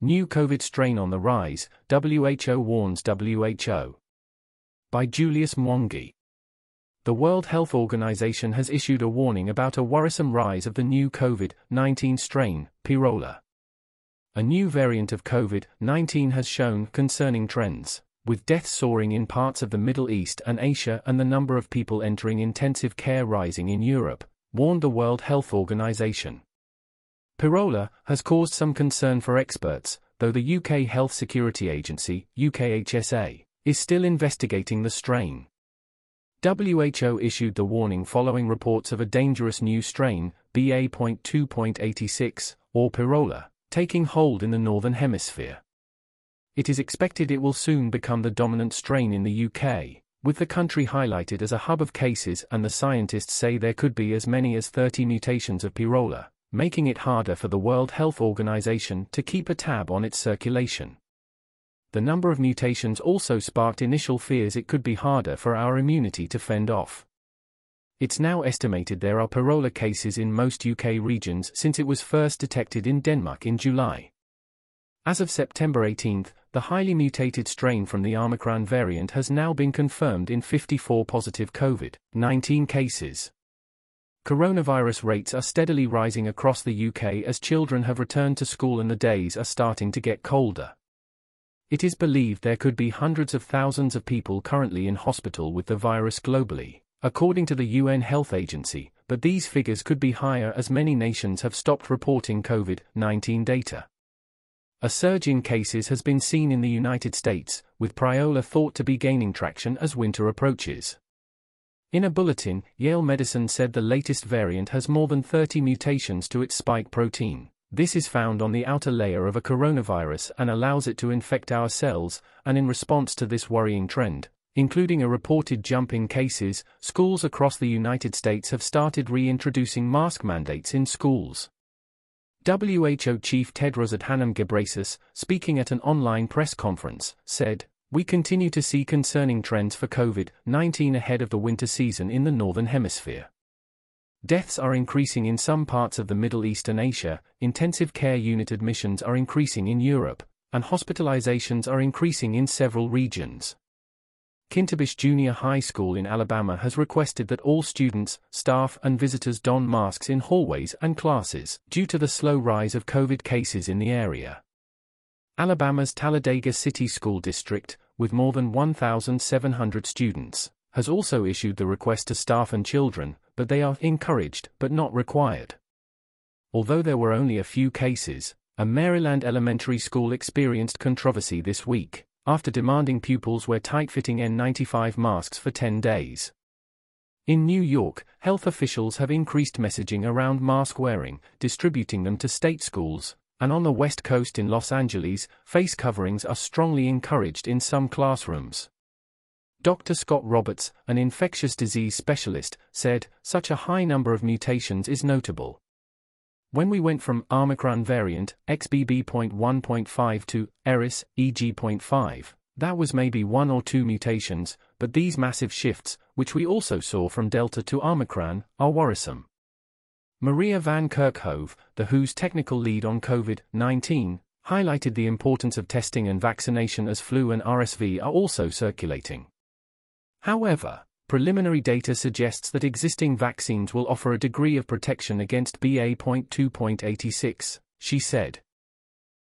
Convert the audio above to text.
New COVID strain on the rise, WHO warns WHO. By Julius Mwangi. The World Health Organization has issued a warning about a worrisome rise of the new COVID 19 strain, Pirola. A new variant of COVID 19 has shown concerning trends, with deaths soaring in parts of the Middle East and Asia and the number of people entering intensive care rising in Europe, warned the World Health Organization. Pirola has caused some concern for experts, though the UK Health Security Agency, UKHSA, is still investigating the strain. WHO issued the warning following reports of a dangerous new strain, BA.2.86, or Pirola, taking hold in the Northern Hemisphere. It is expected it will soon become the dominant strain in the UK, with the country highlighted as a hub of cases and the scientists say there could be as many as 30 mutations of Pirola, making it harder for the World Health Organization to keep a tab on its circulation. The number of mutations also sparked initial fears it could be harder for our immunity to fend off. It's now estimated there are Pirola cases in most UK regions since it was first detected in Denmark in July. As of September 18, the highly mutated strain from the Omicron variant has now been confirmed in 54 positive COVID 19 cases. Coronavirus rates are steadily rising across the UK as children have returned to school and the days are starting to get colder. It is believed there could be hundreds of thousands of people currently in hospital with the virus globally, according to the UN Health Agency, but these figures could be higher as many nations have stopped reporting COVID 19 data. A surge in cases has been seen in the United States, with Pirola thought to be gaining traction as winter approaches. In a bulletin, Yale Medicine said the latest variant has more than 30 mutations to its spike protein. This is found on the outer layer of a coronavirus and allows it to infect our cells, and in response to this worrying trend, including a reported jump in cases, schools across the United States have started reintroducing mask mandates in schools. WHO Chief Tedros Adhanom Ghebreyesus, speaking at an online press conference, said, we continue to see concerning trends for COVID 19 ahead of the winter season in the Northern Hemisphere. Deaths are increasing in some parts of the Middle East and Asia, intensive care unit admissions are increasing in Europe, and hospitalizations are increasing in several regions. Kinterbish Junior High School in Alabama has requested that all students, staff, and visitors don masks in hallways and classes due to the slow rise of COVID cases in the area. Alabama's Talladega City School District, with more than 1,700 students, has also issued the request to staff and children, but they are encouraged but not required. Although there were only a few cases, a Maryland elementary school experienced controversy this week, after demanding pupils wear tight-fitting N95 masks for 10 days. In New York, health officials have increased messaging around mask wearing, distributing them to state schools, and on the West Coast in Los Angeles, face coverings are strongly encouraged in some classrooms. Dr. Scott Roberts, an infectious disease specialist, said, such a high number of mutations is notable. When we went from Omicron variant, XBB.1.5 to Eris, EG.5, that was maybe one or two mutations, but these massive shifts, which we also saw from Delta to Omicron, are worrisome. Maria Van Kerkhove, the WHO's technical lead on COVID 19, highlighted the importance of testing and vaccination as flu and RSV are also circulating. However, preliminary data suggests that existing vaccines will offer a degree of protection against BA.2.86, she said.